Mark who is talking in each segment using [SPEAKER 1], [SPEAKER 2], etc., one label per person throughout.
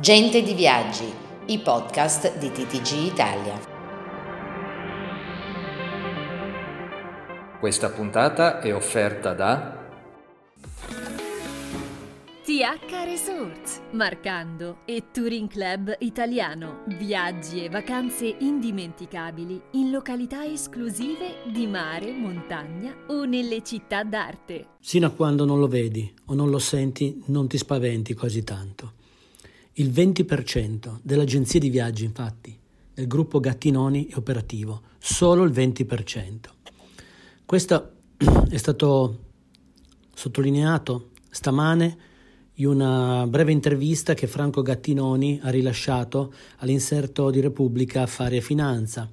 [SPEAKER 1] Gente di Viaggi, i podcast di TTG Italia.
[SPEAKER 2] Questa puntata è offerta da
[SPEAKER 3] TH Resorts, Marcando e Touring Club Italiano. Viaggi e vacanze indimenticabili in località esclusive di mare, montagna o nelle città d'arte.
[SPEAKER 4] Sino a quando non lo vedi o non lo senti, non ti spaventi così tanto. Il 20% delle agenzie di viaggi, infatti, del gruppo Gattinoni è operativo, solo il 20%. Questo è stato sottolineato stamane in una breve intervista che Franco Gattinoni ha rilasciato all'inserto di Repubblica Affari e Finanza.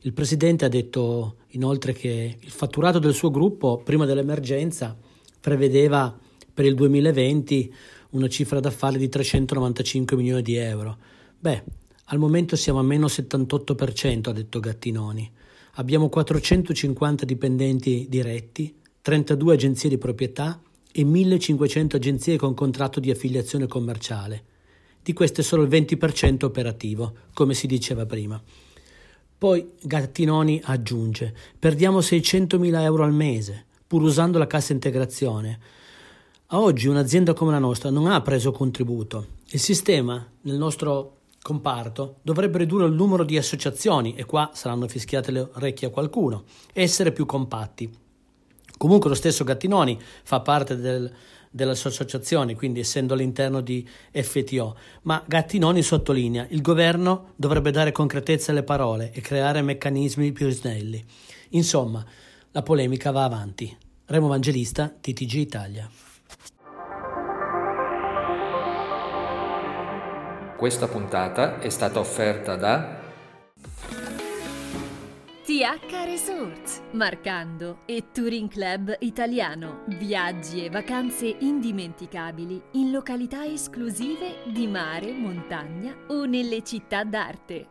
[SPEAKER 4] Il presidente ha detto inoltre che il fatturato del suo gruppo prima dell'emergenza prevedeva per il 2020 una cifra d'affari di 395 milioni di euro. Beh, al momento siamo a meno 78%, ha detto Gattinoni. Abbiamo 450 dipendenti diretti, 32 agenzie di proprietà e 1500 agenzie con contratto di affiliazione commerciale. Di queste solo il 20% operativo, come si diceva prima. Poi Gattinoni aggiunge: perdiamo 600.000 euro al mese, pur usando la cassa integrazione. A oggi un'azienda come la nostra non ha preso contributo. Il sistema nel nostro comparto dovrebbe ridurre il numero di associazioni, e qua saranno fischiate le orecchie a qualcuno, essere più compatti. Comunque lo stesso Gattinoni fa parte del, delle associazioni, quindi essendo all'interno di FTO, ma Gattinoni sottolinea il governo dovrebbe dare concretezza alle parole e creare meccanismi più snelli. Insomma, la polemica va avanti. Remo Evangelista, TTG Italia.
[SPEAKER 2] Questa puntata è stata offerta da
[SPEAKER 3] TH Resorts, Marcando e Touring Club Italiano. Viaggi e vacanze indimenticabili in località esclusive di mare, montagna o nelle città d'arte.